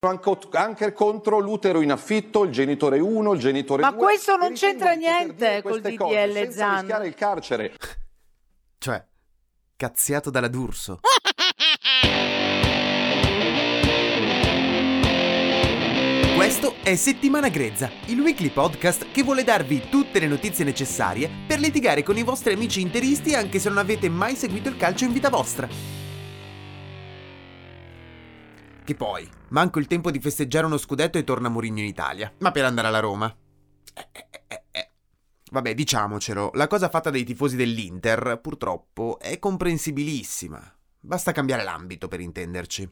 Anche contro l'utero in affitto, il genitore 1, il genitore 2. Ma questo non c'entra niente col DDL senza Zan. rischiare il carcere. Cioè, cazziato dalla D'Urso. Questo è Settimana Grezza, il weekly podcast che vuole darvi tutte le notizie necessarie per litigare con i vostri amici interisti anche se non avete mai seguito il calcio in vita vostra. Che poi, manco il tempo di festeggiare uno scudetto e torna Mourinho in Italia, ma per andare alla Roma. Eh, eh, eh, eh. Vabbè, diciamocelo, la cosa fatta dai tifosi dell'Inter, purtroppo, è comprensibilissima. Basta cambiare l'ambito per intenderci.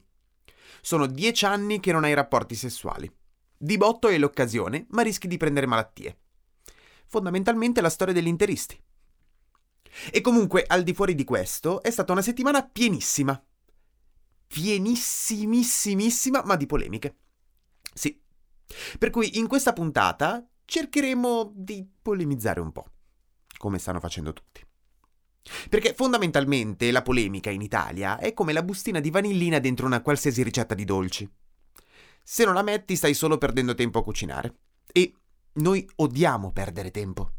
Sono dieci anni che non hai rapporti sessuali. Di botto hai l'occasione, ma rischi di prendere malattie. Fondamentalmente la storia degli interisti. E comunque, al di fuori di questo, è stata una settimana pienissima. Pienissimissimissima, ma di polemiche. Sì. Per cui in questa puntata cercheremo di polemizzare un po', come stanno facendo tutti. Perché fondamentalmente la polemica in Italia è come la bustina di vanillina dentro una qualsiasi ricetta di dolci. Se non la metti stai solo perdendo tempo a cucinare. E noi odiamo perdere tempo.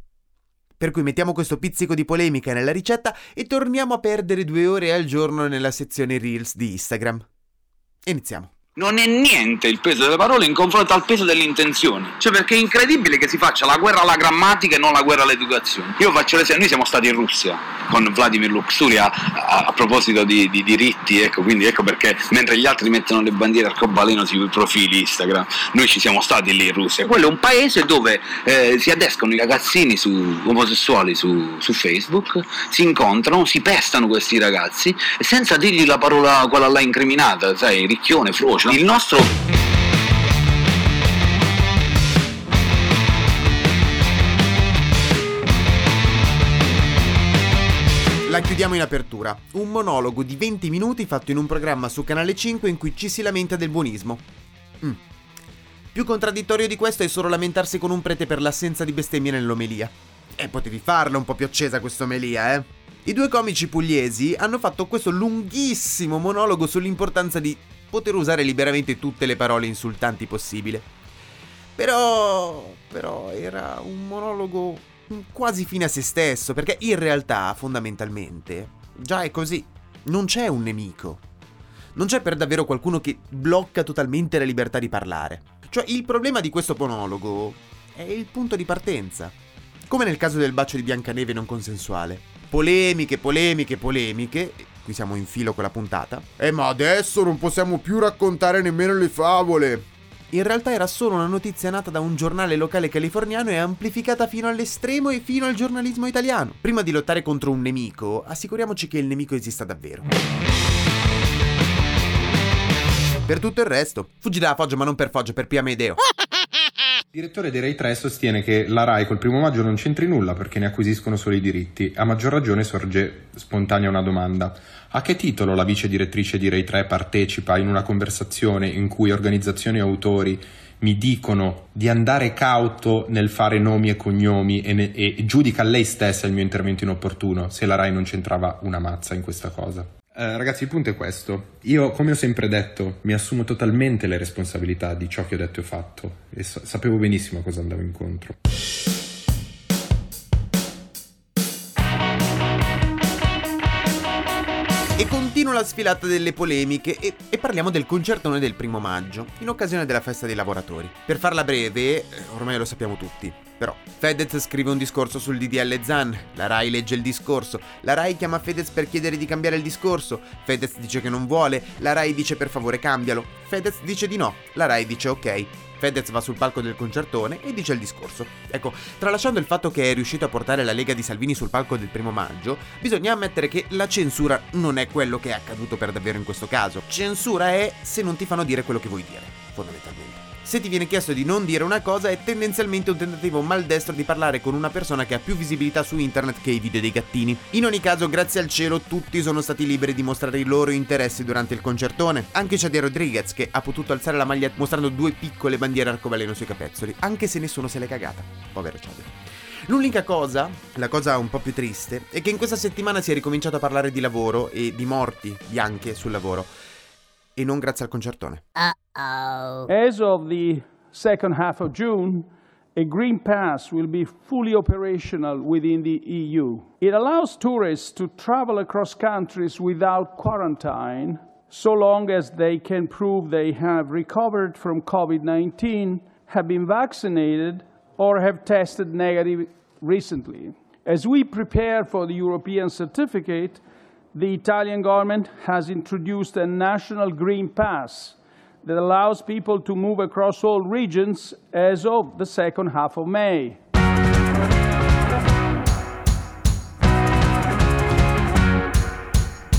Per cui mettiamo questo pizzico di polemica nella ricetta e torniamo a perdere due ore al giorno nella sezione Reels di Instagram. Iniziamo. Non è niente il peso delle parole in confronto al peso delle intenzioni. Cioè, perché è incredibile che si faccia la guerra alla grammatica e non la guerra all'educazione. Io faccio l'esempio, noi siamo stati in Russia con Vladimir Luxuria a, a proposito di, di diritti, ecco, quindi ecco perché mentre gli altri mettono le bandiere arcobaleno sui profili Instagram, noi ci siamo stati lì in Russia. Quello è un paese dove eh, si adescano i ragazzini su, omosessuali su, su Facebook, si incontrano, si pestano questi ragazzi senza dirgli la parola quella là incriminata, sai, ricchione, frocio. Il nostro La chiudiamo in apertura. Un monologo di 20 minuti fatto in un programma su Canale 5 in cui ci si lamenta del buonismo. Mm. Più contraddittorio di questo è solo lamentarsi con un prete per l'assenza di bestemmie nell'omelia. E potevi farla un po' più accesa questa omelia, eh? I due comici pugliesi hanno fatto questo lunghissimo monologo sull'importanza di poter usare liberamente tutte le parole insultanti possibile. Però... però era un monologo quasi fine a se stesso, perché in realtà, fondamentalmente, già è così. Non c'è un nemico. Non c'è per davvero qualcuno che blocca totalmente la libertà di parlare. Cioè, il problema di questo monologo è il punto di partenza. Come nel caso del bacio di Biancaneve non consensuale. Polemiche, polemiche, polemiche. Qui siamo in filo con la puntata. Eh, ma adesso non possiamo più raccontare nemmeno le favole. In realtà era solo una notizia nata da un giornale locale californiano e amplificata fino all'estremo e fino al giornalismo italiano. Prima di lottare contro un nemico, assicuriamoci che il nemico esista davvero. Per tutto il resto, fuggi dalla Foggia ma non per Foggia, per Pia Medeo. Il direttore di Rai 3 sostiene che la Rai col primo maggio non c'entri nulla perché ne acquisiscono solo i diritti. A maggior ragione sorge spontanea una domanda. A che titolo la vice direttrice di Rai 3 partecipa in una conversazione in cui organizzazioni e autori mi dicono di andare cauto nel fare nomi e cognomi e, ne- e giudica lei stessa il mio intervento inopportuno se la Rai non c'entrava una mazza in questa cosa? Eh, ragazzi, il punto è questo. Io, come ho sempre detto, mi assumo totalmente le responsabilità di ciò che ho detto e fatto e sa- sapevo benissimo a cosa andavo incontro. E continua la sfilata delle polemiche e, e parliamo del concertone del primo maggio, in occasione della festa dei lavoratori. Per farla breve, eh, ormai lo sappiamo tutti, però Fedez scrive un discorso sul DDL Zan, la Rai legge il discorso, la Rai chiama Fedez per chiedere di cambiare il discorso, Fedez dice che non vuole, la Rai dice per favore cambialo, Fedez dice di no, la Rai dice ok. Fedez va sul palco del concertone e dice il discorso. Ecco, tralasciando il fatto che è riuscito a portare la Lega di Salvini sul palco del primo maggio, bisogna ammettere che la censura non è quello che è accaduto per davvero in questo caso. Censura è se non ti fanno dire quello che vuoi dire. fondamentalmente. Se ti viene chiesto di non dire una cosa è tendenzialmente un tentativo maldestro di parlare con una persona che ha più visibilità su internet che i video dei gattini. In ogni caso, grazie al cielo, tutti sono stati liberi di mostrare i loro interessi durante il concertone. Anche Chadi Rodriguez, che ha potuto alzare la maglia mostrando due piccole bandiere arcobaleno sui capezzoli, anche se nessuno se l'è cagata. Povero Chadi. L'unica cosa, la cosa un po' più triste, è che in questa settimana si è ricominciato a parlare di lavoro e di morti bianche sul lavoro. E non grazie al concertone. Uh-oh. As of the second half of June, a green pass will be fully operational within the EU. It allows tourists to travel across countries without quarantine so long as they can prove they have recovered from COVID 19, have been vaccinated, or have tested negative recently. As we prepare for the European certificate, the Italian government has introduced a national green pass that allows people to move across all regions as of the second half of May.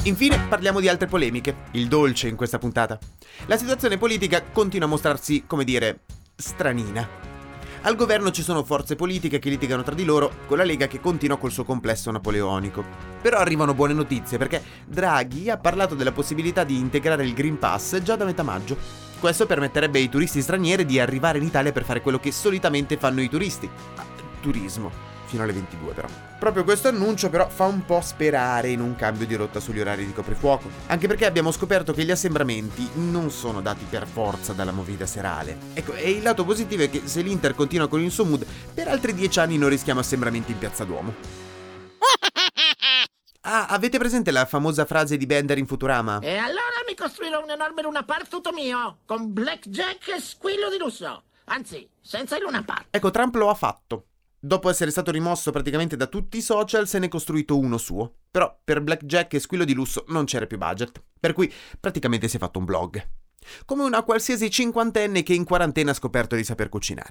Infine parliamo di altre polemiche, il dolce in questa puntata. La situazione politica continua a mostrarsi, come dire, stranina. Al governo ci sono forze politiche che litigano tra di loro, con la Lega che continua col suo complesso napoleonico. Però arrivano buone notizie perché Draghi ha parlato della possibilità di integrare il Green Pass già da metà maggio. Questo permetterebbe ai turisti stranieri di arrivare in Italia per fare quello che solitamente fanno i turisti. Turismo fino alle 22 però. Proprio questo annuncio però fa un po' sperare in un cambio di rotta sugli orari di coprifuoco, anche perché abbiamo scoperto che gli assembramenti non sono dati per forza dalla movida serale. Ecco, e il lato positivo è che se l'Inter continua con il suo mood, per altri dieci anni non rischiamo assembramenti in Piazza Duomo. Ah, avete presente la famosa frase di Bender in Futurama? E allora mi costruirò un enorme Luna Park tutto mio, con blackjack e squillo di lusso. Anzi, senza il Luna Park. Ecco, Trump lo ha fatto. Dopo essere stato rimosso praticamente da tutti i social, se ne è costruito uno suo. Però per Blackjack e Squillo di Lusso non c'era più budget, per cui praticamente si è fatto un blog. Come una qualsiasi cinquantenne che in quarantena ha scoperto di saper cucinare.